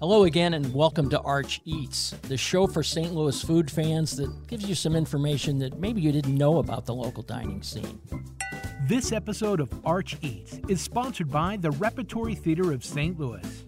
Hello again, and welcome to Arch Eats, the show for St. Louis food fans that gives you some information that maybe you didn't know about the local dining scene. This episode of Arch Eats is sponsored by the Repertory Theater of St. Louis.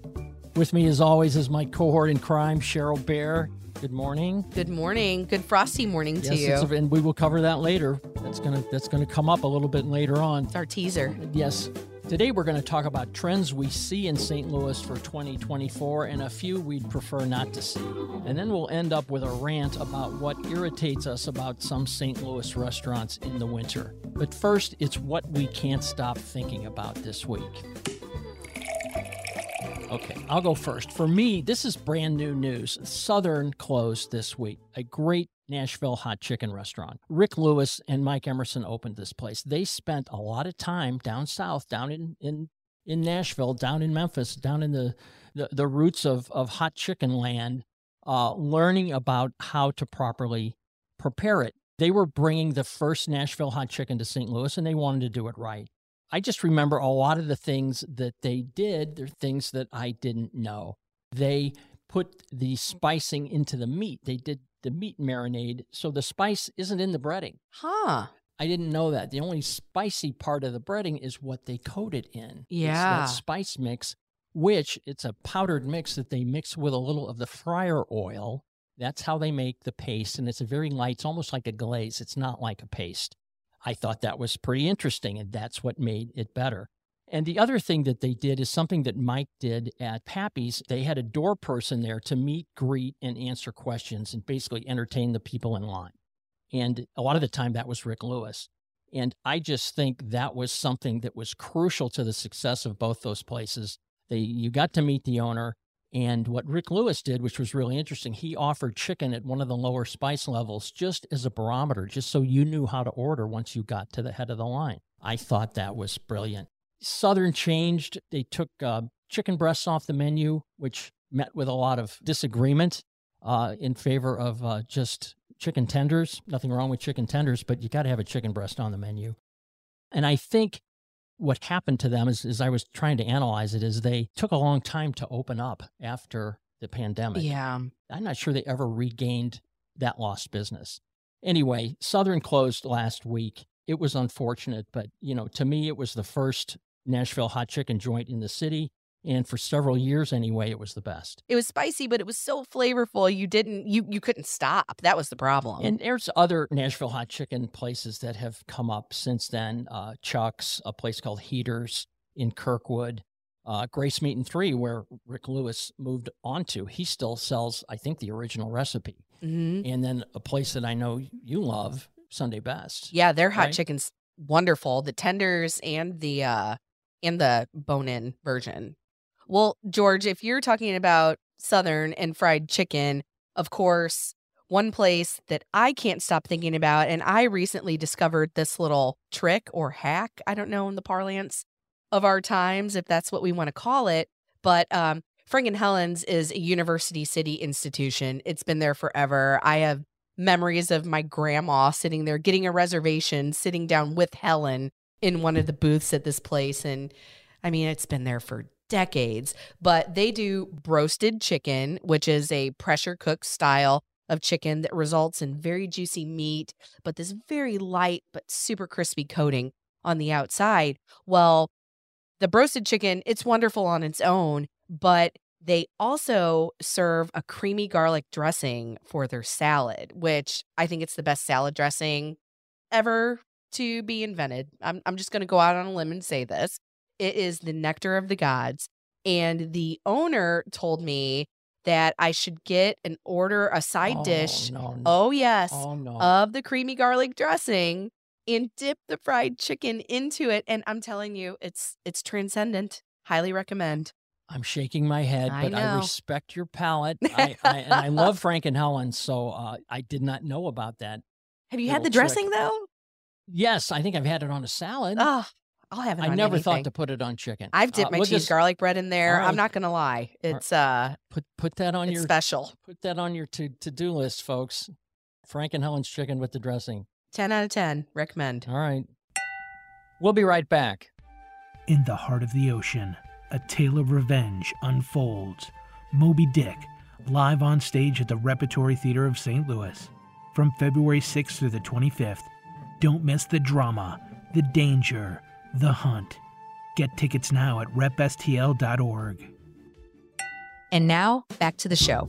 With me, as always, is my cohort in crime, Cheryl Baehr. Good morning. Good morning. Good frosty morning to yes, you. and we will cover that later. That's gonna that's gonna come up a little bit later on. It's our teaser. Yes. Today we're going to talk about trends we see in St. Louis for 2024 and a few we'd prefer not to see. And then we'll end up with a rant about what irritates us about some St. Louis restaurants in the winter. But first, it's what we can't stop thinking about this week. Okay, I'll go first. For me, this is brand new news. Southern closed this week. A great Nashville hot chicken restaurant. Rick Lewis and Mike Emerson opened this place. They spent a lot of time down south, down in in, in Nashville, down in Memphis, down in the the, the roots of, of hot chicken land, uh, learning about how to properly prepare it. They were bringing the first Nashville hot chicken to St. Louis, and they wanted to do it right. I just remember a lot of the things that they did, they're things that I didn't know. They put the spicing into the meat. They did the meat marinade, so the spice isn't in the breading. Huh. I didn't know that. The only spicy part of the breading is what they coat it in. It's Yeah. that spice mix, which it's a powdered mix that they mix with a little of the fryer oil. That's how they make the paste, and it's a very light. It's almost like a glaze. It's not like a paste. I thought that was pretty interesting, and that's what made it better. And the other thing that they did is something that Mike did at Pappy's. They had a door person there to meet, greet, and answer questions and basically entertain the people in line. And a lot of the time that was Rick Lewis. And I just think that was something that was crucial to the success of both those places. They you got to meet the owner and what Rick Lewis did, which was really interesting, he offered chicken at one of the lower spice levels just as a barometer, just so you knew how to order once you got to the head of the line. I thought that was brilliant. Southern changed. They took uh, chicken breasts off the menu, which met with a lot of disagreement uh, in favor of uh, just chicken tenders. Nothing wrong with chicken tenders, but you got to have a chicken breast on the menu. And I think what happened to them is, as I was trying to analyze it, is they took a long time to open up after the pandemic. Yeah. I'm not sure they ever regained that lost business. Anyway, Southern closed last week. It was unfortunate, but you know, to me, it was the first Nashville hot chicken joint in the city, and for several years anyway, it was the best. It was spicy, but it was so flavorful. You didn't. You you couldn't stop. That was the problem. And there's other Nashville hot chicken places that have come up since then. Uh, Chuck's, a place called Heaters in Kirkwood, uh, Grace Meat and Three, where Rick Lewis moved on to. He still sells, I think, the original recipe. hmm And then a place that I know you love, Sunday Best. Yeah, their hot Right? chicken's wonderful. The tenders and the uh and the bone-in version. Well, George, if you're talking about southern and fried chicken, of course, one place that I can't stop thinking about and I recently discovered this little trick or hack, I don't know in the parlance of our times if that's what we want to call it, but um Frank and Helen's is a university city institution. It's been there forever. I have memories of my grandma sitting there getting a reservation, sitting down with Helen in one of the booths at this place. And I mean, it's been there for decades, but they do broasted chicken, which is a pressure cooked style of chicken that results in very juicy meat, but this very light but super crispy coating on the outside. Well, the broasted chicken, it's wonderful on its own, but they also serve a creamy garlic dressing for their salad, which I think it's the best salad dressing ever to be invented. I'm, I'm just going to go out on a limb and say this. It is the nectar of the gods. And the owner told me that I should get and order a side Oh, dish. No, no. Oh, yes. Oh, no. Of the creamy garlic dressing and dip the fried chicken into it. And I'm telling you, it's it's transcendent. Highly recommend. I'm shaking my head, I but I respect your palate. I, I, and I love Frank and Helen, so uh, I did not know about that. Have you had the dressing though? Yes, I think I've had it on a salad. Oh, I'll have it. I on never thought to put it on chicken. I've dipped Uh, my we'll cheese just garlic bread in there. All right. I'm not gonna lie. It's uh, Put put that on your special. put that on your to to do list, folks. Frank and Helen's chicken with the dressing. Ten out of ten. Recommend. All right. We'll be right back. In the heart of the ocean, a tale of revenge unfolds. Moby Dick, live on stage at the Repertory Theater of St. Louis from February 6th through the 25th. Don't miss the drama, the danger, the hunt. Get tickets now at repstl.org. And now, back to the show.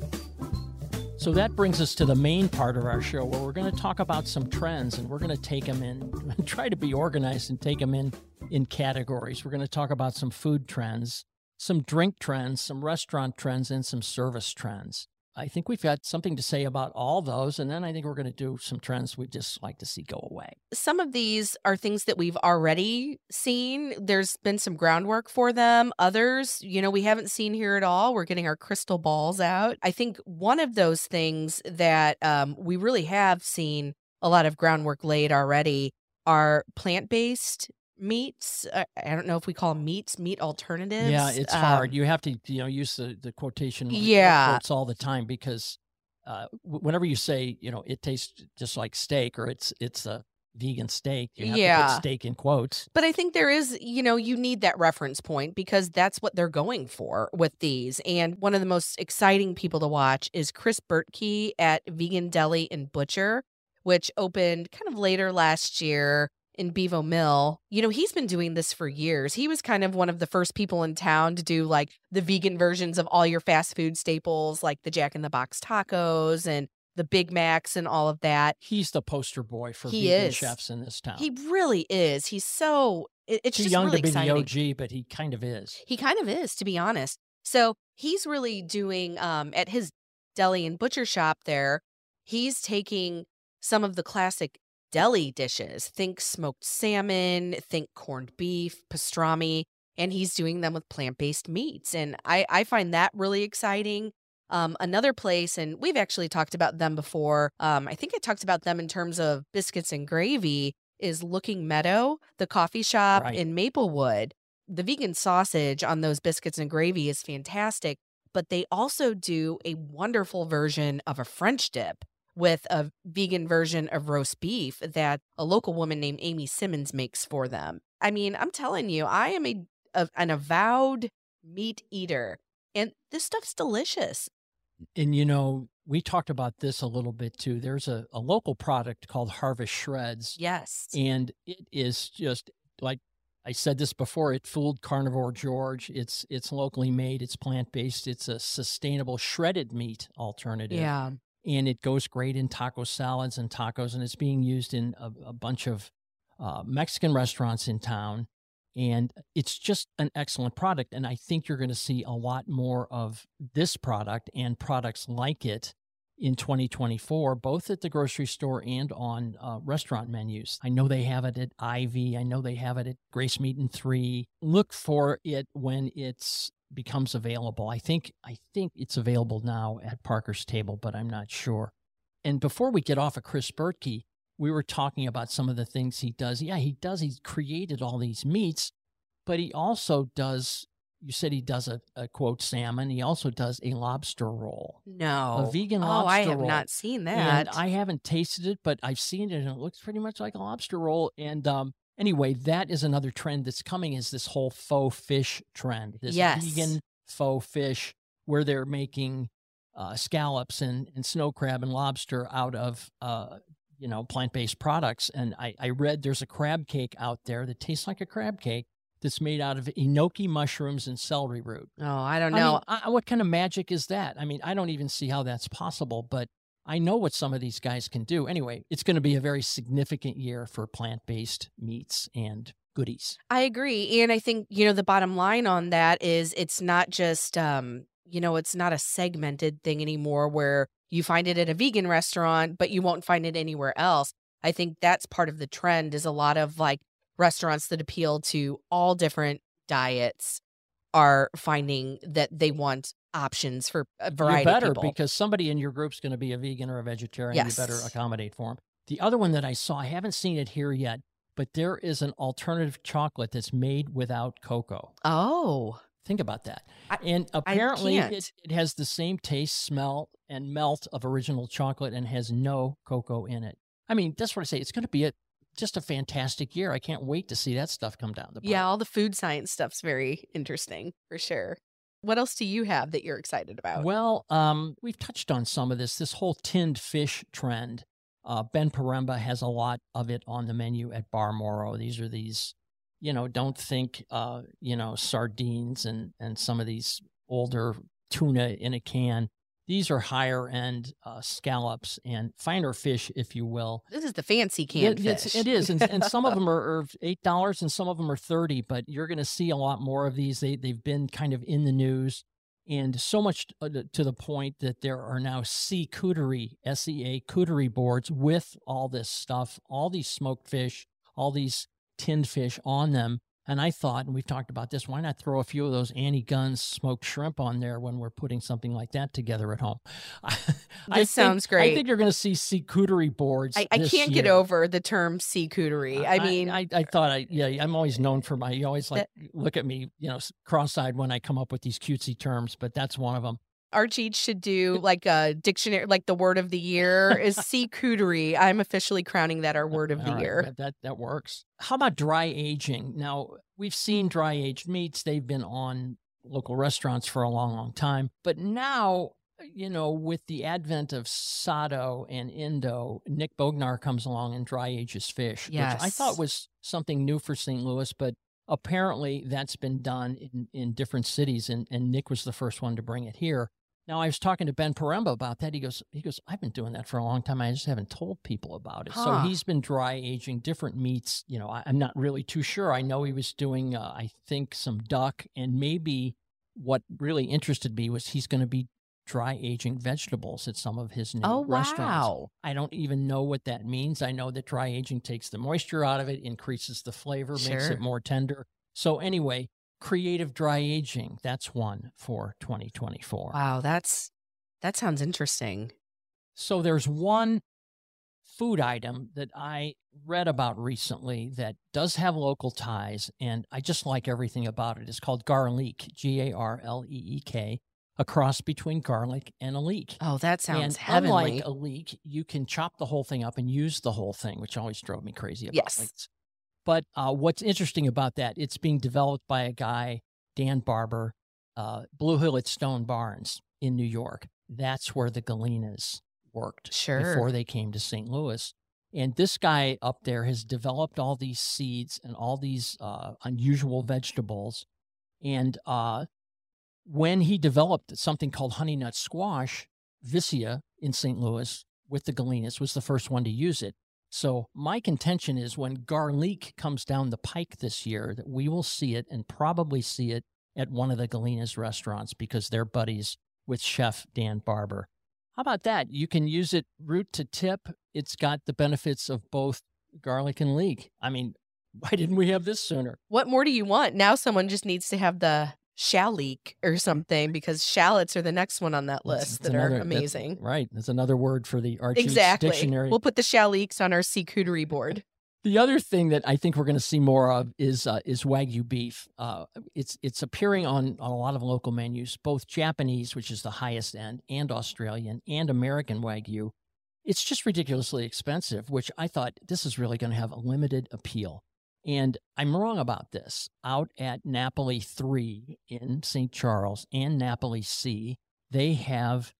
So that brings us to the main part of our show where we're going to talk about some trends and we're going to take them in, try to be organized and take them in in categories. We're going to talk about some food trends, some drink trends, some restaurant trends, and some service trends. I think we've got something to say about all those. And then I think we're going to do some trends we'd just like to see go away. Some of these are things that we've already seen. There's been some groundwork for them. Others, you know, we haven't seen here at all. We're getting our crystal balls out. I think one of those things that um, we really have seen a lot of groundwork laid already are plant based meats. Uh, I don't know if we call them meats, meat alternatives. Yeah, it's Um, hard. You have to, you know, use the, the quotation Yeah. quotes all the time because uh, w- whenever you say, you know, it tastes just like steak or it's it's a vegan steak, you have to Yeah. put steak in quotes. But I think there is, you know, you need that reference point because that's what they're going for with these. And one of the most exciting people to watch is Chris Bertkey at Vegan Deli and Butcher, which opened kind of later last year in Bevo Mill. You know, he's been doing this for years. He was kind of one of the first people in town to do like the vegan versions of all your fast food staples, like the Jack in the Box tacos and the Big Macs and all of that. He's the poster boy for He vegan is. chefs in this town. He really is. He's so it- it's Too just young really to be exciting. the OG, but he kind of is. He kind of is, to be honest. So he's really doing um at his deli and butcher shop there, he's taking some of the classic deli dishes. Think smoked salmon, think corned beef, pastrami, and he's doing them with plant-based meats. And I, I find that really exciting. Um, another place, and we've actually talked about them before. Um, I think I talked about them in terms of biscuits and gravy. Is Looking Meadow, the coffee shop Right. in Maplewood the vegan sausage on those biscuits and gravy is fantastic, but they also do a wonderful version of a French dip with a vegan version of roast beef that a local woman named Amy Simmons makes for them. I mean, I'm telling you, I am a, a an avowed meat eater, and this stuff's delicious. And you know, we talked about this a little bit too. There's a, a local product called Harvest Shreds. Yes. and it is just like I said this before. It fooled Carnivore George. It's it's locally made. It's plant based. It's a sustainable shredded meat alternative. Yeah. And it goes great in taco salads and tacos, and it's being used in a, a bunch of uh, Mexican restaurants in town. And it's just an excellent product. And I think you're going to see a lot more of this product and products like it in 2024, both at the grocery store and on uh, restaurant menus. I know they have it at Ivy. I know they have it at Grace Meat and Three. Look for it when it's becomes available. I think I think it's available now at Parker's Table, but I'm not sure. And before we get off of Chris Bertkey, we were talking about some of the things he does. Yeah, he does. He's created all these meats, but he also does. You said he does a, a quote salmon. He also does a lobster roll. No. A vegan lobster roll. Oh, I have roll. not seen that. And that. I haven't tasted it, but I've seen it, and it looks pretty much like a lobster roll. And um, anyway, that is another trend that's coming. Is this whole faux fish trend? This Yes. vegan faux fish, where they're making uh, scallops and, and snow crab and lobster out of uh, you know plant based products. And I, I read there's a crab cake out there that tastes like a crab cake that's made out of enoki mushrooms and celery root. oh, I don't I know. mean, I, what kind of magic is that? I mean, I don't even see how that's possible, but I know what some of these guys can do. Anyway, it's going to be a very significant year for plant based meats and goodies. I agree. And I think, you know, the bottom line on that is it's not just um, you know, it's not a segmented thing anymore where you find it at a vegan restaurant, but you won't find it anywhere else. I think that's part of the trend is a lot of like restaurants that appeal to all different diets are finding that they want options for a variety you better of people. because somebody in your group's going to be a vegan or a vegetarian. You better accommodate for them. The other one that I saw, I haven't seen it here yet, but there is an alternative chocolate that's made without cocoa. oh, Think about that. I- and apparently, it, it has the same taste, smell, and melt of original chocolate and has no cocoa in it. I mean, that's what I say. It's going to be a just a fantastic year. I can't wait to see that stuff come down the pipe. Yeah, all the food science stuff's very interesting for sure. What else do you have that you're excited about? Well, um, we've touched on some of this. This whole tinned fish trend. Uh, ben Poremba has a lot of it on the menu at Bar Moro. These are these, you know, don't think, uh, you know, sardines and and some of these older tuna in a can. These are higher end uh, scallops and finer fish, if you will. This is the fancy canned It- fish. it's- and, and some of them are, are eight dollars, and some of them are thirty. But you're going to see a lot more of these. They they've been kind of in the news, and so much uh, to to the point that there are now sea-cuterie, S E A cuterie boards with all this stuff, all these smoked fish, all these tinned fish on them. And I thought, and we've talked about this, why not throw a few of those Annie Gunn's smoked shrimp on there when we're putting something like that together at home? I This think- sounds I think you're going to see sea-cuterie boards. I, I can't get over the term sea-cuterie. I mean, I, I thought I, yeah, I'm always known for my, you always like look at me, you know, cross eyed when I come up with these cutesy terms, but that's one of them. Arch Eats should do like a dictionary, like the word of the year is sea-cuterie. I'm officially crowning that our word of the right, year. that, that, that works. How about dry aging? Now, we've seen mm. dry aged meats, they've been on local restaurants for a long, long time. But now, you know, with the advent of Sado and Indo, Nick Bognar comes along and dry ages fish, which I thought was something new for St. Louis, but apparently that's been done in, in different cities, and, and Nick was the first one to bring it here. Now I was talking to Ben Poremba about that. He goes, he goes, I've been doing that for a long time. I just haven't told people about it. So he's been dry aging different meats. You know, I, I'm not really too sure. I know he was doing, uh, I think, some duck, and maybe what really interested me was he's going to be dry aging vegetables at some of his new Oh, restaurants. wow. I don't even know what that means. I know that dry aging takes the moisture out of it, increases the flavor, makes it more tender. So anyway, creative dry aging, that's one for 2024. Wow, that's that sounds interesting. So there's one food item that I read about recently that does have local ties, and I just like everything about it. It's called garleek, G A R L E E K, a cross between garlic and a leek. Oh, that sounds and heavenly. unlike a leek, you can chop the whole thing up and use the whole thing, which always drove me crazy about Yes. leeks. But uh, what's interesting about that, it's being developed by a guy, Dan Barber, uh, Blue Hill at Stone Barns in New York. That's where the Gallinas worked Sure. before they came to St. Louis. And this guy up there has developed all these seeds and all these uh, unusual vegetables. And uh, when he developed something called honey nut squash, Vicia in St. Louis with the Gallinas was the first one to use it. So my contention is when garleek comes down the pike this year, that we will see it and probably see it at one of the Gallinas restaurants because they're buddies with Chef Dan Barber. How about that? You can use it root to tip. It's got the benefits of both garlic and leek. I mean, why didn't we have this sooner? What more do you want? Now someone just needs to have the shallot or something because shallots are the next one on that list that's that are another- that's- amazing. right. That's another word for the Arch Eats Exactly. dictionary. We'll put the shallots on our sea board. The other thing that I think we're going to see more of is uh, is wagyu beef. Uh, it's it's appearing on on a lot of local menus, both Japanese, which is the highest end, and Australian and American wagyu. It's just ridiculously expensive, which I thought this is really going to have a limited appeal. And I'm wrong about this. Out at Napoli 3 in St. Charles and Napoli C, they have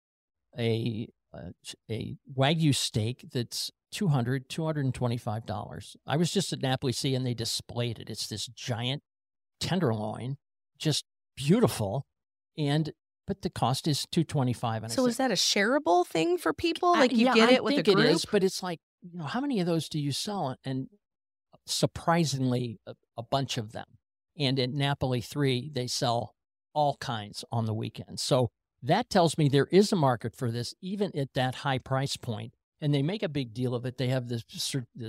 a uh, a, a wagyu steak that's 200 $225 i was just at napoli c and they displayed it it's this giant tenderloin just beautiful and but the cost is 225 and So said, is that a shareable thing for people? Like you yeah, get I it with a think group? it is but it's like you know how many of those do you sell and surprisingly a, a bunch of them. And at napoli 3 they sell all kinds on the weekend. So that tells me there is a market for this even at that high price point. and they make a big deal of it. They have the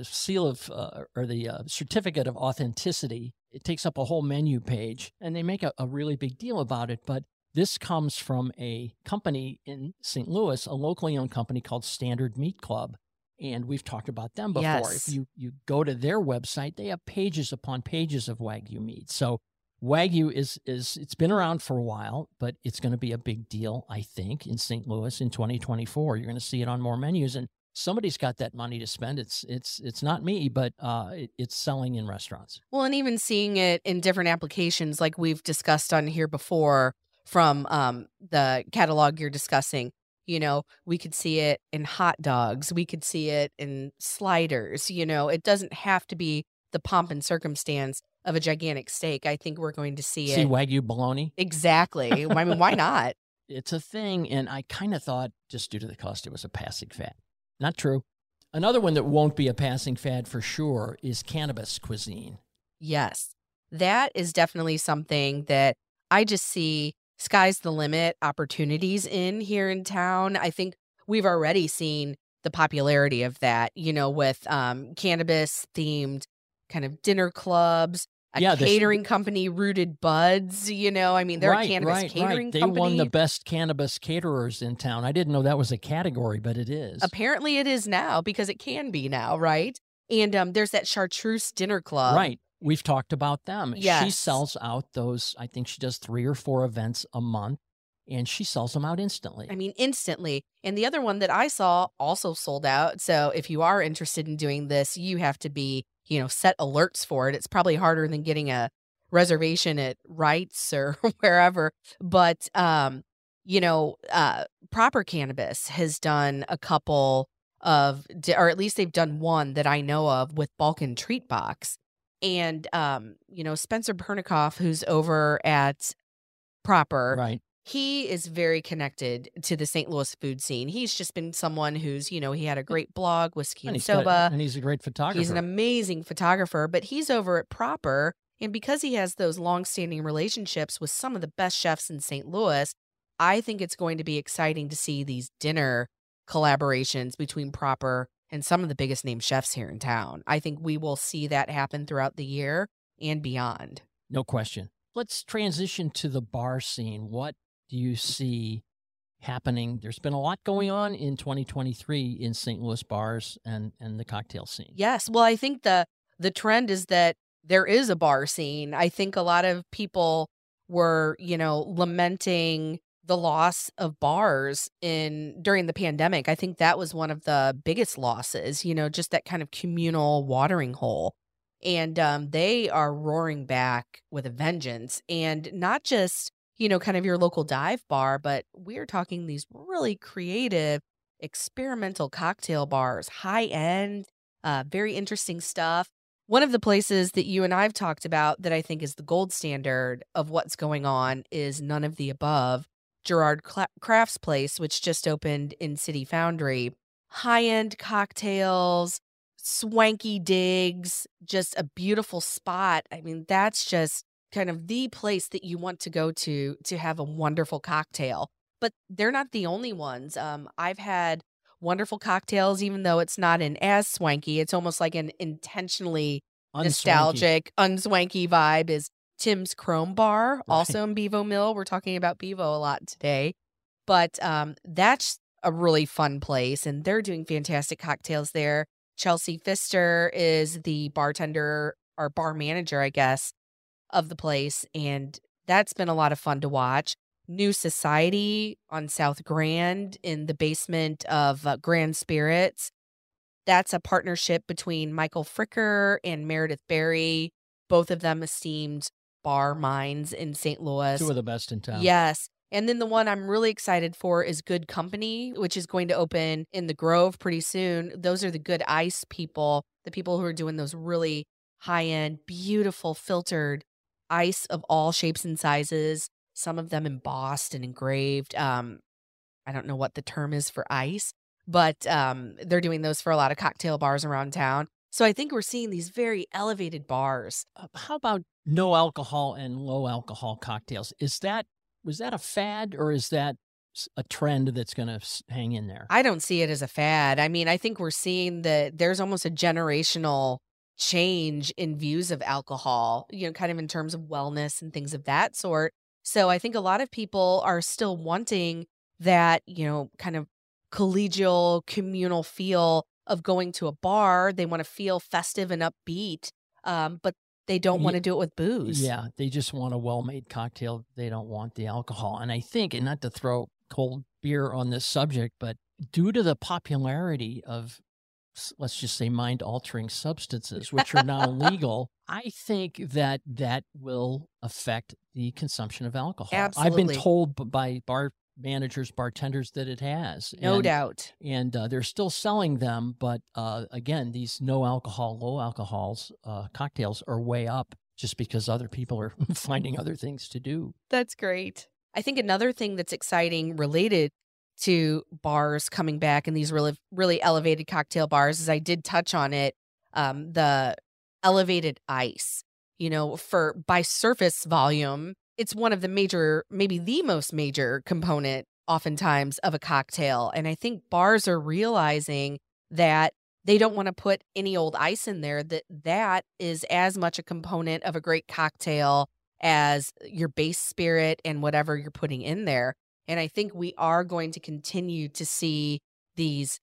seal of uh, or the uh, certificate of authenticity. It takes up a whole menu page and they make a, a really big deal about it. But this comes from a company in st louis a locally owned company called standard meat club and we've talked about them before Yes. if you you go to their website they have pages upon pages of wagyu meat so Wagyu is is it's been around for a while, but it's going to be a big deal, I think, in St. Louis in 2024. You're going to see it on more menus, and somebody's got that money to spend. It's it's it's not me, but uh, it, it's selling in restaurants. Well, and even seeing it in different applications, like we've discussed on here before, from um, the catalog you're discussing. You know, we could see it in hot dogs. We could see it in sliders. You know, it doesn't have to be the pomp and circumstance of a gigantic steak. I think we're going to see, See it Wagyu bologna. exactly. I mean, why not? It's a thing, and I kind of thought just due to the cost, it was a passing fad. Not true. Another one that won't be a passing fad for sure is cannabis cuisine. Yes, that is definitely something that I just see sky's the limit opportunities in here in town. I think we've already seen the popularity of that, you know, with um, cannabis themed kind of dinner clubs. A Yeah, the- catering company, Rooted Buds. You know, I mean, they're right, a cannabis right, catering right. They company. won the best cannabis caterers in town. I didn't know that was a category, but it is. Apparently, it is now because it can be now, right? And um, there's that Chartreuse Dinner Club. right. We've talked about them. Yes. She sells out those, I think she does three or four events a month, and she sells them out instantly. I mean, instantly. And the other one that I saw also sold out. So if you are interested in doing this, you have to be, you know, set alerts for it. It's probably harder than getting a reservation at Wrights or wherever. But, um, you know, uh, Proper Cannabis has done a couple of, or at least they've done one that I know of with Balkan Treat Box. And, um, you know, Spencer Pernikoff, who's over at Proper, right. he is very connected to the St. Louis food scene. He's just been someone who's, you know, he had a great blog, Whiskey and, he's got- and he's a great photographer. He's an amazing photographer, but he's over at Proper. And because he has those long-standing relationships with some of the best chefs in St. Louis, I think it's going to be exciting to see these dinner collaborations between Proper and some of the biggest name chefs here in town. I think we will see that happen throughout the year and beyond. No question. Let's transition to the bar scene. What do you see happening? There's been a lot going on in 2023 in St. Louis bars and, and the cocktail scene. Yes. Well, I think the the trend is that there is a bar scene. I think a lot of people were, you know, lamenting the loss of bars in during the pandemic. I think that was one of the biggest losses, you know, just that kind of communal watering hole. And um, they are roaring back with a vengeance. And not just, you know, kind of your local dive bar, but we're talking these really creative, experimental cocktail bars, high end, uh, very interesting stuff. One of the places that you and I've talked about that I think is the gold standard of what's going on is none of the above. Gerard Crafts Place, which just opened in City Foundry. High end cocktails, swanky digs, just a beautiful spot. I mean, that's just kind of the place that you want to go to to have a wonderful cocktail. But they're not the only ones. Um, I've had wonderful cocktails, even though it's not an as swanky. It's almost like an intentionally Unswanky. nostalgic, unswanky vibe is Tim's Chrome Bar, Right. also in Bevo Mill. We're talking about Bevo a lot today. But um, that's a really fun place, and they're doing fantastic cocktails there. Chelsea Fister is the bartender or bar manager, I guess, of the place, and that's been a lot of fun to watch. New Society on South Grand in the basement of uh, Grand Spirits. That's a partnership between Michael Fricker and Meredith Berry, both of them esteemed bar minds in St. Louis. Two of the best in town. Yes. And then the one I'm really excited for is Good Company, which is going to open in the Grove pretty soon. Those are the good ice people, the people who are doing those really high end, beautiful filtered ice of all shapes and sizes, some of them embossed and engraved. Um, I don't know what the term is for ice, but um, they're doing those for a lot of cocktail bars around town. So I think we're seeing these very elevated bars. Uh, How about no alcohol and low alcohol cocktails? Is that was that a fad or is that a trend that's going to hang in there? I don't see it as a fad. I mean, I think we're seeing that there's almost a generational change in views of alcohol, you know, kind of in terms of wellness and things of that sort. So I think a lot of people are still wanting that, you know, kind of collegial, communal feel of going to a bar. They want to feel festive and upbeat, um, but they don't want to do it with booze. Yeah, they just want a well-made cocktail. They don't want the alcohol. And I think, and not to throw cold beer on this subject, but due to the popularity of let's just say mind altering substances which are now legal i think that that will affect the consumption of alcohol Absolutely. i've been told by bar managers bartenders that it has No And- doubt. and uh, they're still selling them but uh, again these no alcohol low alcohols uh, cocktails are way up just because other people are finding other things to do That's great. I think another thing that's exciting related to bars coming back and these really really elevated cocktail bars is I did touch on it um the elevated ice. You know, for by surface volume, it's one of the major maybe the most major component oftentimes of a cocktail and I think bars are realizing that they don't want to put any old ice in there that that is as much a component of a great cocktail as your base spirit and whatever you're putting in there. And I think we are going to continue to see these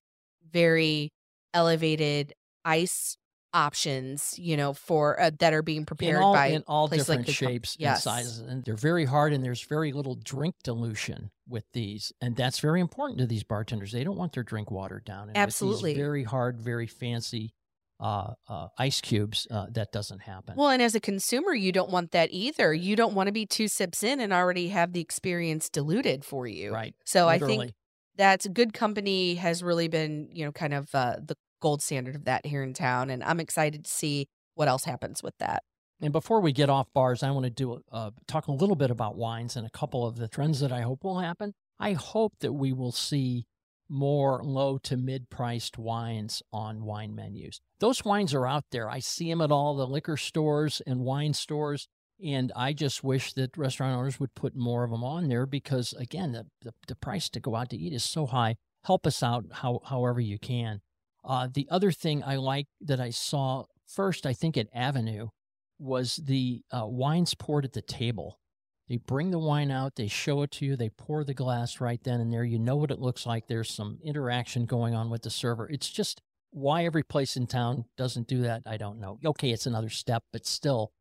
very elevated ice options, you know, for uh, that are being prepared in all, by in all like different Com- shapes Yes. and sizes and they're very hard and there's very little drink dilution with these and that's very important to these bartenders they don't want their drink watered down and Absolutely. very hard very fancy uh, uh, ice cubes uh, that doesn't happen Well, and as a consumer, you don't want that either. You don't want to be two sips in and already have the experience diluted for you. right So I think that's good company has really been, you know, kind of uh, the gold standard of that here in town. And I'm excited to see what else happens with that. And before we get off bars, I want to do uh, talk a little bit about wines and a couple of the trends that I hope will happen. I hope that we will see more low to mid priced wines on wine menus. Those wines are out there. I see them at all the liquor stores and wine stores. And I just wish that restaurant owners would put more of them on there because, again, the, the, the price to go out to eat is so high. Help us out how, however you can. Uh, the other thing I like that I saw first, I think at Avenue, was the uh, wines poured at the table. They bring the wine out, they show it to you, they pour the glass right then and there. You know what it looks like. There's some interaction going on with the server. It's just why every place in town doesn't do that, I don't know. Okay, it's another step, but still,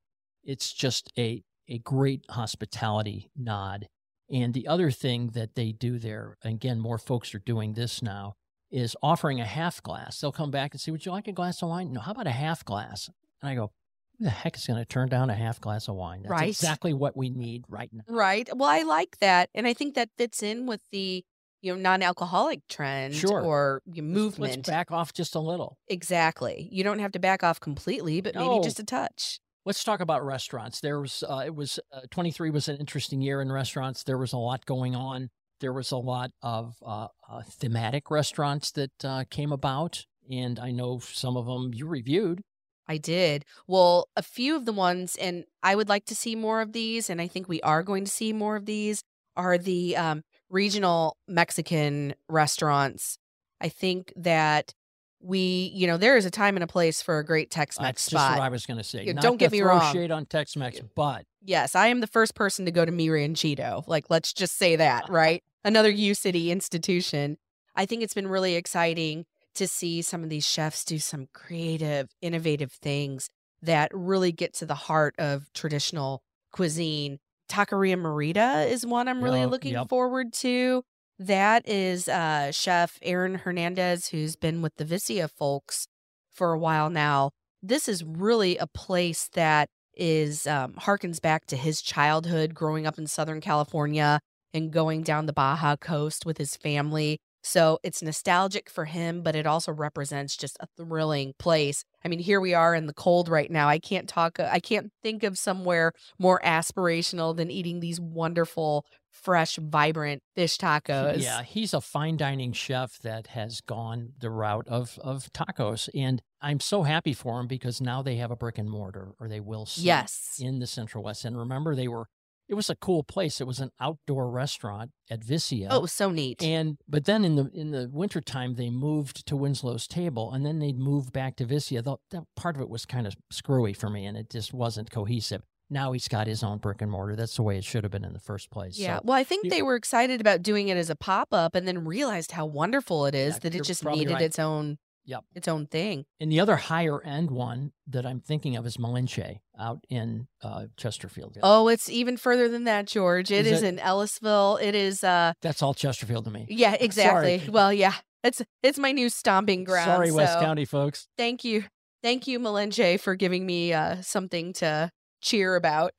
it's just a, a great hospitality nod. And the other thing that they do there, again, more folks are doing this now, is offering a half glass. They'll come back and say, Would you like a glass of wine? No, how about a half glass? And I go, Who the heck is going to turn down a half glass of wine? That's Right. exactly what we need right now. Right. Well, I like that. And I think that fits in with the, you know, non-alcoholic trend Sure. or movement. Let's back off just a little. exactly. You don't have to back off completely, but maybe just a touch. Let's talk about restaurants. There was, uh, it was, uh, 23 was an interesting year in restaurants. There was a lot going on. There was a lot of uh, uh, thematic restaurants that uh, came about. And I know some of them you reviewed. I did. Well, a few of the ones, and I would like to see more of these, and I think we are going to see more of these, are the um, regional Mexican restaurants. I think that we, you know, there is a time and a place for a great Tex Mex That's just what I was going to say. Don't get me wrong. shade on Tex Mex, but yes, I am the first person to go to Mi Ranchito. Like, let's just say that, right? Another U City institution. I think it's been really exciting to see some of these chefs do some creative, innovative things that really get to the heart of traditional cuisine. Taqueria Morita is one I'm really Yup, looking yep. forward to. That is uh, Chef Aaron Hernandez, who's been with the Vicia folks for a while now. This is really a place that is um, harkens back to his childhood growing up in Southern California and going down the Baja Coast with his family. So it's nostalgic for him, but it also represents just a thrilling place. I mean, here we are in the cold right now. I can't talk, I can't think of somewhere more aspirational than eating these wonderful, fresh, vibrant fish tacos. Yeah, he's a fine dining chef that has gone the route of of tacos, and I'm so happy for him because now they have a brick and mortar, or they will soon Yes. in the Central West. And remember, they were it was a cool place. It was an outdoor restaurant at Vicia. Oh, it was so neat. And but then in the in the wintertime they moved to Winslow's Table and then they'd move back to Vicia. Though that part of it was kind of screwy for me and it just wasn't cohesive. Now he's got his own brick and mortar. That's the way it should have been in the first place. Yeah. So, well, I think they were excited about doing it as a pop up and then realized how wonderful it is Yeah, that it just needed right. its own Yep. its own thing. And the other higher end one that I'm thinking of is Malinche out in uh, Chesterfield. Oh, it's even further than that, George. It Is is, it? in Ellisville. It is uh That's all Chesterfield to me. yeah, exactly. Sorry. Well, yeah. It's it's my new stomping ground. Sorry, West County folks. Thank you. Thank you, Malinche, for giving me uh something to cheer about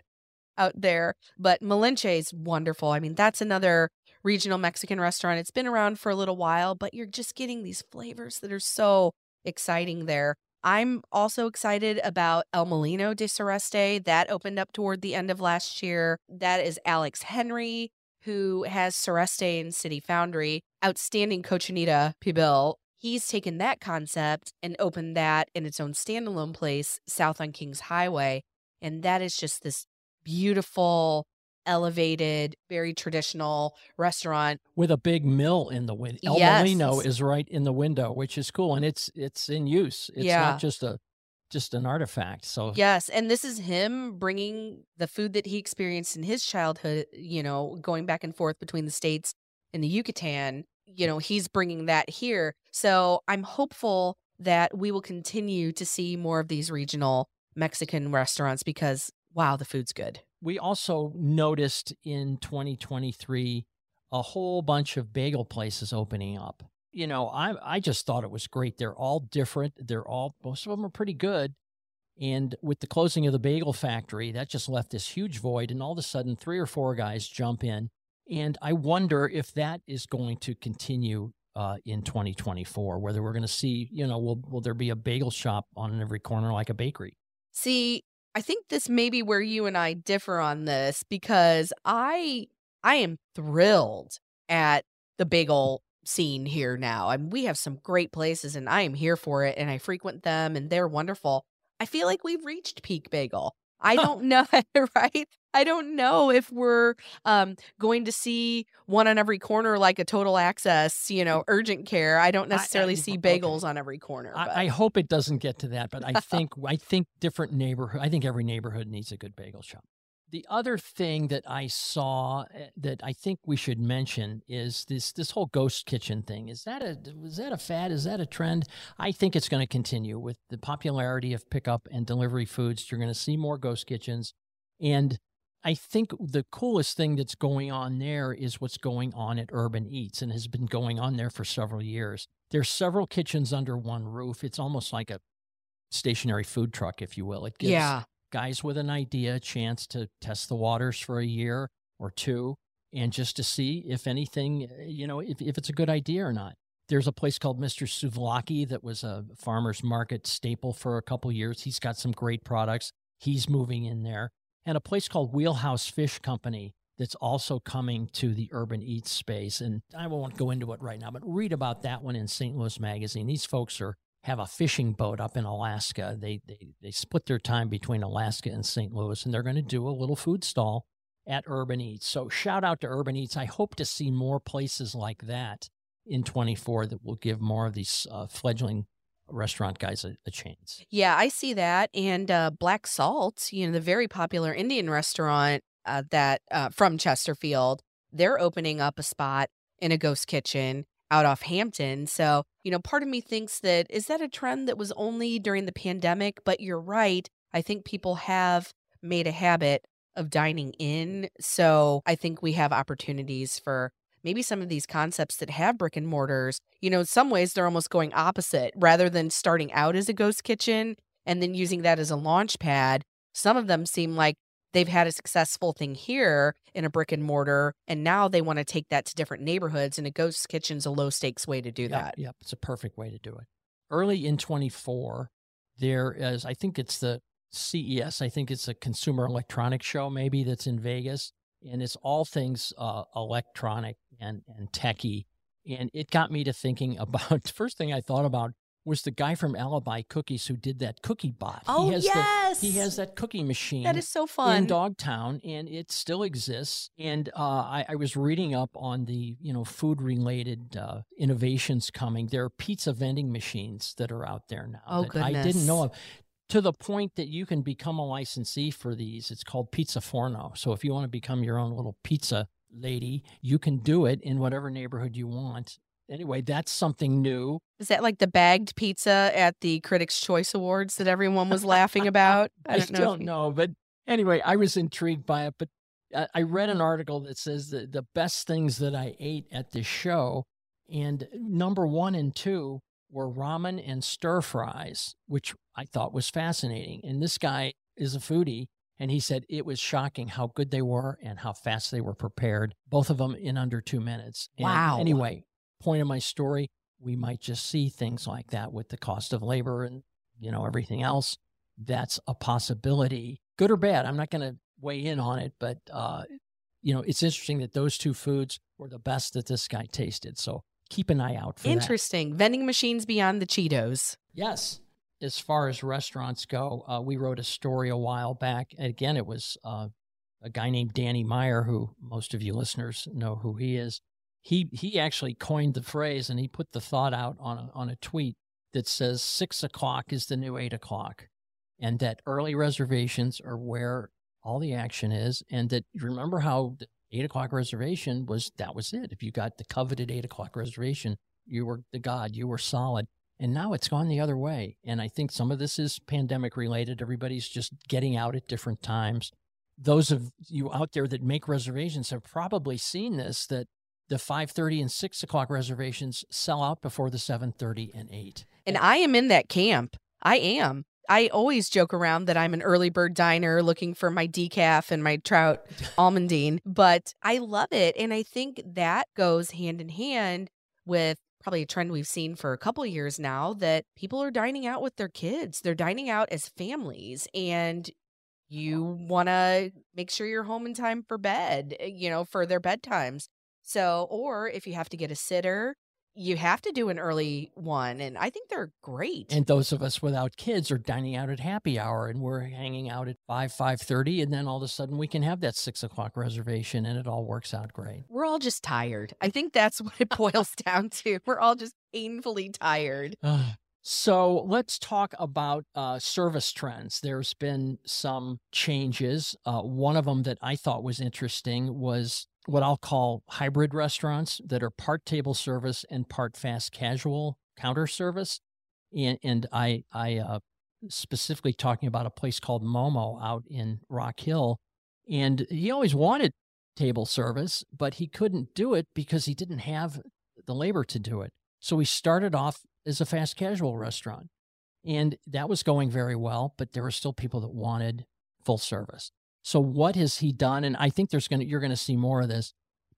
out there. But Malinche is wonderful. I mean, that's another regional Mexican restaurant. It's been around for a little while, but you're just getting these flavors that are so exciting there. I'm also excited about El Molino de Sureste. That opened up toward the end of last year. That is Alex Henry, who has Sureste and City Foundry. Outstanding Cochinita Pibil. He's taken that concept and opened that in its own standalone place south on Kings Highway. And that is just this beautiful, elevated, very traditional restaurant. with a big mill in the window. El Yes. Molino is right in the window, which is cool, and it's it's in use. It's Yeah. not just a just an artifact. So Yes, and this is him bringing the food that he experienced in his childhood, you know, going back and forth between the states and the Yucatan, you know, he's bringing that here. So, I'm hopeful that we will continue to see more of these regional Mexican restaurants because wow, the food's good. we also noticed in 2023 a whole bunch of bagel places opening up. You know, I I just thought it was great. They're all different. They're all most of them are pretty good. And with the closing of the bagel factory, that just left this huge void. And all of a sudden, three or four guys jump in. And I wonder if that is going to continue uh, in 2024, whether we're going to see, you know, will, will there be a bagel shop on every corner like a bakery? See, I think this may be where you and I differ on this because I I am thrilled at the bagel scene here now. I mean, we have some great places and I am here for it and I frequent them and they're wonderful. I feel like we've reached peak bagel. I don't know, right? I don't know if we're um, going to see one on every corner like a total access, you know, urgent care. I don't necessarily I- see okay. bagels on every corner. I, I hope it doesn't get to that, but I think I think different neighborhood. I think every neighborhood needs a good bagel shop. The other thing that I saw eh, that I think we should mention is this this whole ghost kitchen thing. Is that a was that a fad? Is that a trend? I think it's going to continue with the popularity of pickup and delivery foods. You're going to see more ghost kitchens, and I think the coolest thing that's going on there is what's going on at Urban Eats and has been going on there for several years. There's several kitchens under one roof. It's almost like a stationary food truck, if you will. It gives yeah. Guys with an idea a chance to test the waters for a year or two and just to see if anything, uh, you know, if, if it's a good idea or not. There's a place called Mr. Souvlaki that was a farmer's market staple for a couple years. He's got some great products. He's moving in there. And a place called Wheelhouse Fish Company that's also coming to the urban eats space. And I won't go into it right now, but read about that one in St. Louis Magazine. These folks are have a fishing boat up in Alaska. They they they split their time between Alaska and St. Louis, and they're going to do a little food stall at Urban Eats. So shout out to Urban Eats. I hope to see more places like that in 24 that will give more of these uh, fledgling restaurant guys a, a chance. Yeah, I see that. And uh, Black Salt, you know, the very popular Indian restaurant uh, that uh, from Chesterfield, they're opening up a spot in a ghost kitchen out off Hampton. So, you know, part of me thinks that is that a trend that was only during the pandemic? But you're right. I think people have made a habit of dining in. So I think we have opportunities for maybe some of these concepts that have brick and mortars, you know, in some ways they're almost going opposite rather than starting out as a ghost kitchen and then using that as a launch pad. Some of them seem like they've had a successful thing here in a brick and mortar and now they want to take that to different neighborhoods and a ghost kitchen's a low stakes way to do Yep, that. Yep, it's a perfect way to do it. Early in 24, there is, I think it's the CES, I think it's a consumer electronics show, maybe that's in Vegas, and it's all things uh, electronic and, and techie. And it got me to thinking about first thing I thought about was the guy from Alibi Cookies who did that cookie bot. Oh, he has yes. The, he has that cookie machine That is so fun. in. Dogtown, and it still exists. And uh, I, I was reading up on the you know food related uh, innovations coming. There are pizza vending machines that are out there now Oh, that I didn't know of. To the point that you can become a licensee for these. It's called Pizza Forno. So if you want to become your own little pizza lady, you can do it in whatever neighborhood you want. Anyway, that's something new. Is that like the bagged pizza at the Critics' Choice Awards that everyone was laughing about? I, don't, know, don't know, but anyway, I was intrigued by it. But I read an article that says that the best things that I ate at the show, and number one and two were ramen and stir fries, which I thought was fascinating. And this guy is a foodie, and he said it was shocking how good they were and how fast they were prepared, both of them in under two minutes. And wow. Anyway, point of my story, we might just see things like that with the cost of labor and, you know, everything else. That's a possibility, good or bad. I'm not going to weigh in on it, but, uh, you know, it's interesting that those two foods were the best that this guy tasted. So keep an eye out for that. Interesting. That. Vending machines beyond the Cheetos. Yes. As far as restaurants go, uh, we wrote a story a while back. And again, it was uh, a guy named Danny Meyer, who most of you listeners know who he is. He he actually coined the phrase, and he put the thought out on a, on a tweet that says six o'clock is the new eight o'clock, and that early reservations are where all the action is, and that remember how the eight o'clock reservation was that was it. If you got the coveted eight o'clock reservation, you were the god, you were solid. And now it's gone the other way. And I think some of this is pandemic related. Everybody's just getting out at different times. Those of you out there that make reservations have probably seen this that the 5.30 and 6 o'clock reservations sell out before the 7.30 and 8 and i am in that camp i am I always joke around that I'm an early bird diner looking for my decaf and my trout almondine, but I love it. And I think that goes hand in hand with probably a trend we've seen for a couple years now that people are dining out with their kids. They're dining out as families and you want to make sure you're home in time for bed, eh, you know, for their bedtimes. So, or if you have to get a sitter, you have to do an early one and i think they're great. And those of us without kids are dining out at happy hour and we're hanging out at 5 5.30 and then all of a sudden we can have that 6 o'clock reservation and it all works out great. We're all just tired. I think that's what it boils down to. We're all just painfully tired. So let's talk about uh, service trends. There's been some changes. Uh, one of them that I thought was interesting was what I'll call hybrid restaurants that are part table service and part fast casual counter service. And, and I, I uh, specifically talking about a place called Momo out in Rock Hill. And he always wanted table service, but he couldn't do it because he didn't have the labor to do it. So he started off as a fast casual restaurant. And that was going very well, but there were still people that wanted full service. So what has he done? And I think there's going to you're going to see more of this.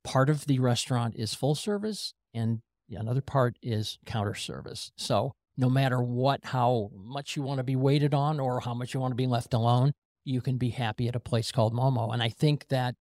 Part of the restaurant is full service, and another part is counter service. So no matter what, how much you want to be waited on or how much you want to be left alone, you can be happy at a place called Momo. And I think that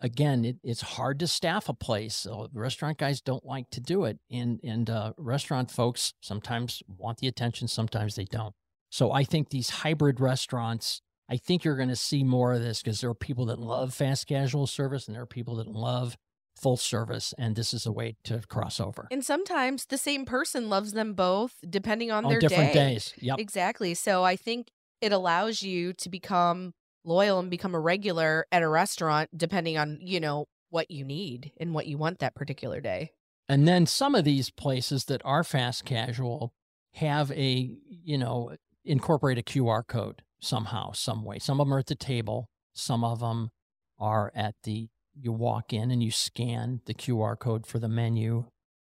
again, it, it's hard to staff a place. So restaurant guys don't like to do it, and and uh, restaurant folks sometimes want the attention, sometimes they don't. So I think these hybrid restaurants I think you're going to see more of this because there are people that love fast casual service and there are people that love full service and this is a way to cross over. And sometimes the same person loves them both depending on, on their different day. days. Yep. Exactly. So I think it allows you to become loyal and become a regular at a restaurant depending on, you know, what you need and what you want that particular day. And then some of these places that are fast casual have a, you know, incorporate a QR code somehow, some way. Some of them are at the table. Some of them are at the, you walk in and you scan the QR code for the menu.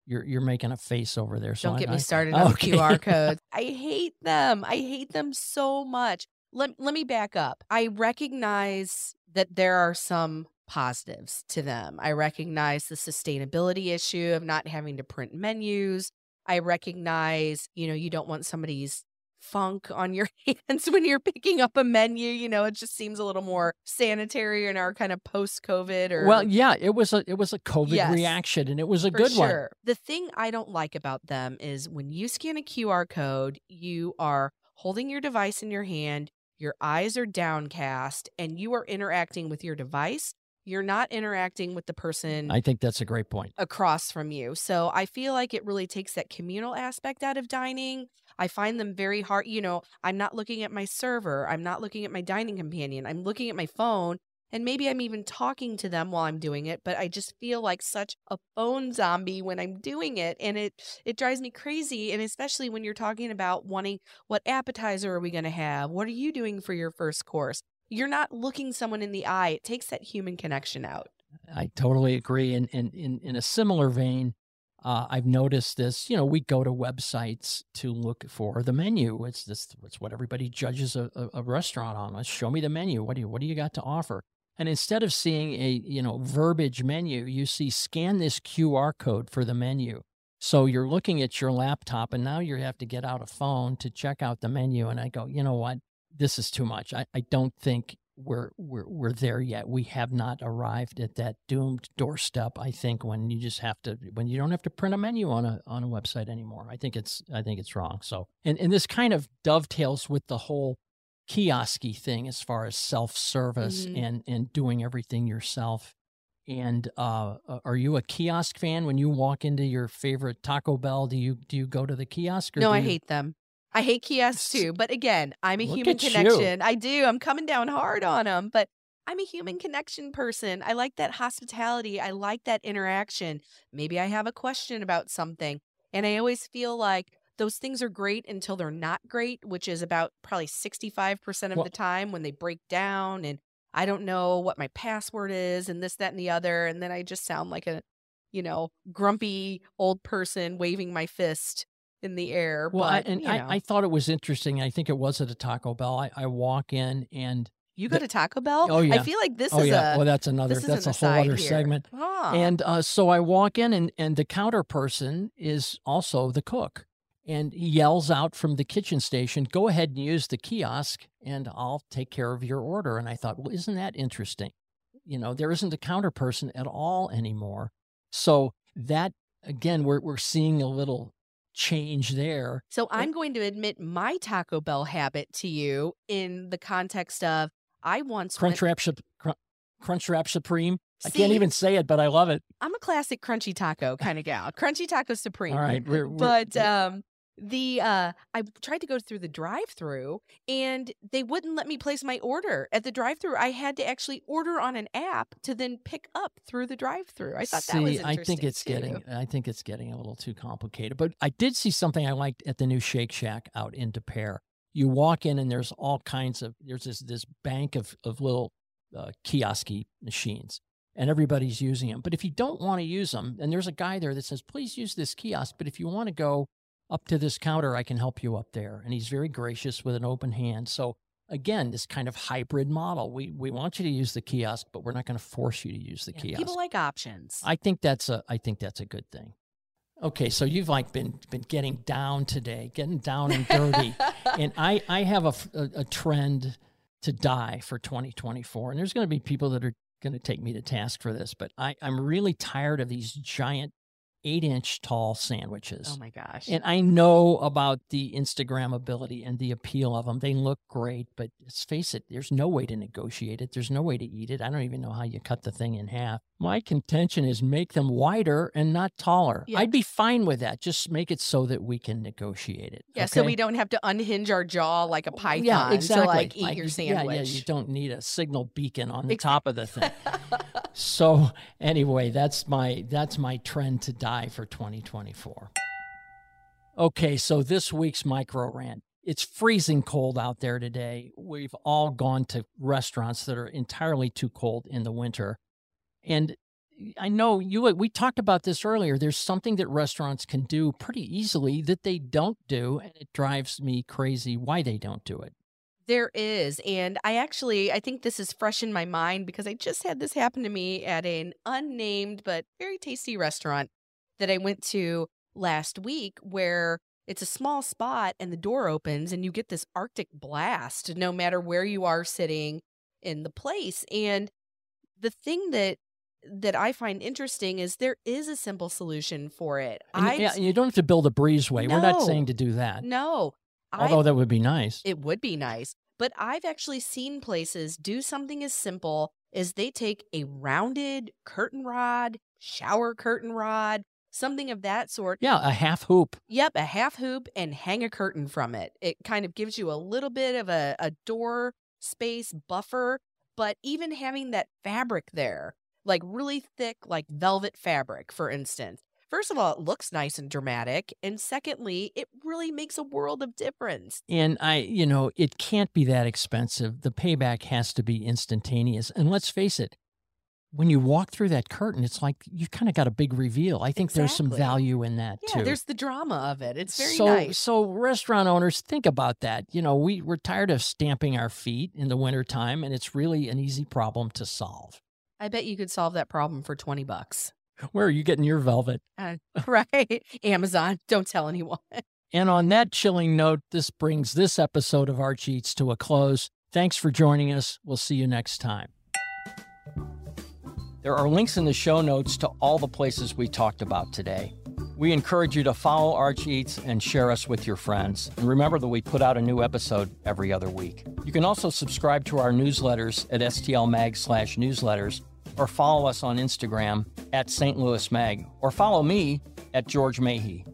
You're, you're making a face over there. So Don't get I, me started I, on okay. QR codes. I hate them. I hate them so much. Let, let me back up. I recognize that there are some positives to them. I recognize the sustainability issue of not having to print menus. I recognize, you know, you don't want somebody's funk on your hands when you're picking up a menu. You know, it just seems a little more sanitary in our kind of post COVID or Well, yeah, it was a it was a COVID yes, reaction and it was a good sure. one. The thing I don't like about them is when you scan a QR code, you are holding your device in your hand, your eyes are downcast, and you are interacting with your device you're not interacting with the person I think that's a great point. across from you. So I feel like it really takes that communal aspect out of dining. I find them very hard. You know, I'm not looking at my server, I'm not looking at my dining companion, I'm looking at my phone And maybe I'm even talking to them while I'm doing it, but I just feel like such a phone zombie when I'm doing it. And it it drives me crazy. And especially when you're talking about wanting what appetizer are we gonna have? What are you doing for your first course? You're not looking someone in the eye. It takes that human connection out. I totally agree. And, and in, in a similar vein, uh, I've noticed this. You know, we go to websites to look for the menu. It's this. It's what everybody judges a, a, restaurant on. Let's show me the menu. What do you What do you got to offer? And instead of seeing a you know verbiage menu, you see scan this QR code for the menu. So you're looking at your laptop, and now you have to get out a phone to check out the menu. And I go, you know what? This is too much. I, I don't think we're we're we're there yet. We have not arrived at that doomed doorstep. I think when you just have to when you don't have to print a menu on a on a website anymore. I think it's I think it's wrong. So and and this kind of dovetails with the whole kiosky thing as far as self service mm-hmm. and and doing everything yourself. And uh, are you a kiosk fan? When you walk into your favorite Taco Bell, do you do you go to the kiosk? no, you... I hate them. I hate kiosks too, but again, I'm a Look human connection. You. I do. I'm coming down hard on them, but I'm a human connection person. I like that hospitality. I like that interaction. Maybe I have a question about something, and I always feel like those things are great until they're not great, which is about probably 65% of well, the time when they break down and I don't know what my password is and this, that, and the other. And then I just sound like a, you know, grumpy old person waving my fist in the air. Well, but, I, and you know. I, I, thought it was interesting. I think it was at a Taco Bell. I, I walk in and you go the, to Taco Bell. Oh yeah. I feel like this oh, is yeah. a. Well, that's another. That's a whole other here. segment. Ah. And uh, so I walk in, and and the counter person is also the cook, and he yells out from the kitchen station, "Go ahead and use the kiosk, and I'll take care of your order." And I thought, well, isn't that interesting? You know, there isn't a counter person at all anymore. So that again, we're we're seeing a little change there. So I'm going to admit my Taco Bell habit to you in the context of I once Crunch went... Wrap Crunch, Crunch Wrap Supreme. See, I can't even say it, but I love it. I'm a classic crunchy taco kind of gal. Crunchy taco supreme. All right, we're, we're, but um, the uh I tried to go through the drive-through and they wouldn't let me place my order at the drive-through. I had to actually order on an app to then pick up through the drive-through. I thought see, that was I think it's too. getting I think it's getting a little too complicated. But I did see something I liked at the new Shake Shack out in Des Peres. You walk in and there's all kinds of there's this this bank of of little uh, kiosky machines and everybody's using them. But if you don't want to use them, and there's a guy there that says, please use this kiosk. But if you want to go up to this counter, I can help you up there. And he's very gracious with an open hand. So again, this kind of hybrid model. We we want you to use the kiosk, but we're not going to force you to use the yeah, kiosk. People like options. I think that's a I think that's a good thing. Okay, so you've like been been getting down today, getting down and dirty, and I I have a, a, a trend to die for 2024, and there's going to be people that are going to take me to task for this, but I I'm really tired of these giant eight inch tall sandwiches. Oh my gosh. And I know about the Instagram ability and the appeal of them. They look great, but let's face it, there's no way to negotiate it. There's no way to eat it. I don't even know how you cut the thing in half. My contention is make them wider and not taller. Yeah. I'd be fine with that. Just make it so that we can negotiate it. Yeah, okay? so we don't have to unhinge our jaw like a python yeah, exactly. to like eat like, your sandwich. Yeah, yeah, you don't need a signal beacon on the top of the thing. so anyway, that's my that's my trend to die for 2024. Okay, so this week's micro rant. It's freezing cold out there today. We've all gone to restaurants that are entirely too cold in the winter. And I know you we talked about this earlier. There's something that restaurants can do pretty easily that they don't do and it drives me crazy why they don't do it. There is. And I actually, I think this is fresh in my mind because I just had this happen to me at an unnamed but very tasty restaurant that I went to last week where it's a small spot and the door opens and you get this Arctic blast no matter where you are sitting in the place. And the thing that that I find interesting is there is a simple solution for it. I yeah, you don't have to build a breezeway. No, We're not saying to do that. No. Although I've, that would be nice. It would be nice. But I've actually seen places do something as simple as they take a rounded curtain rod, shower curtain rod, something of that sort. Yeah, a half hoop. Yep, a half hoop and hang a curtain from it. It kind of gives you a little bit of a, a door space buffer, but even having that fabric there, like really thick, like velvet fabric, for instance, First of all, it looks nice and dramatic. And secondly, it really makes a world of difference. And I, you know, it can't be that expensive. The payback has to be instantaneous. And let's face it, when you walk through that curtain, it's like you've kind of got a big reveal. I think there's some value in that Yeah, too. there's the drama of it. It's very so, nice. So restaurant owners, think about that. You know, we, we're tired of stamping our feet in the wintertime, and it's really an easy problem to solve. I bet you could solve that problem for 20 bucks. Where are you getting your velvet? Uh, right? Amazon. Don't tell anyone. And on that chilling note, this brings this episode of Arch Eats to a close. Thanks for joining us. We'll see you next time. There are links in the show notes to all the places we talked about today. We encourage you to follow Arch Eats and share us with your friends. And remember that we put out a new episode every other week. You can also subscribe to our newsletters at stlmag slash newsletters or follow us on Instagram at St. Louis Mag or follow me at George Mahe.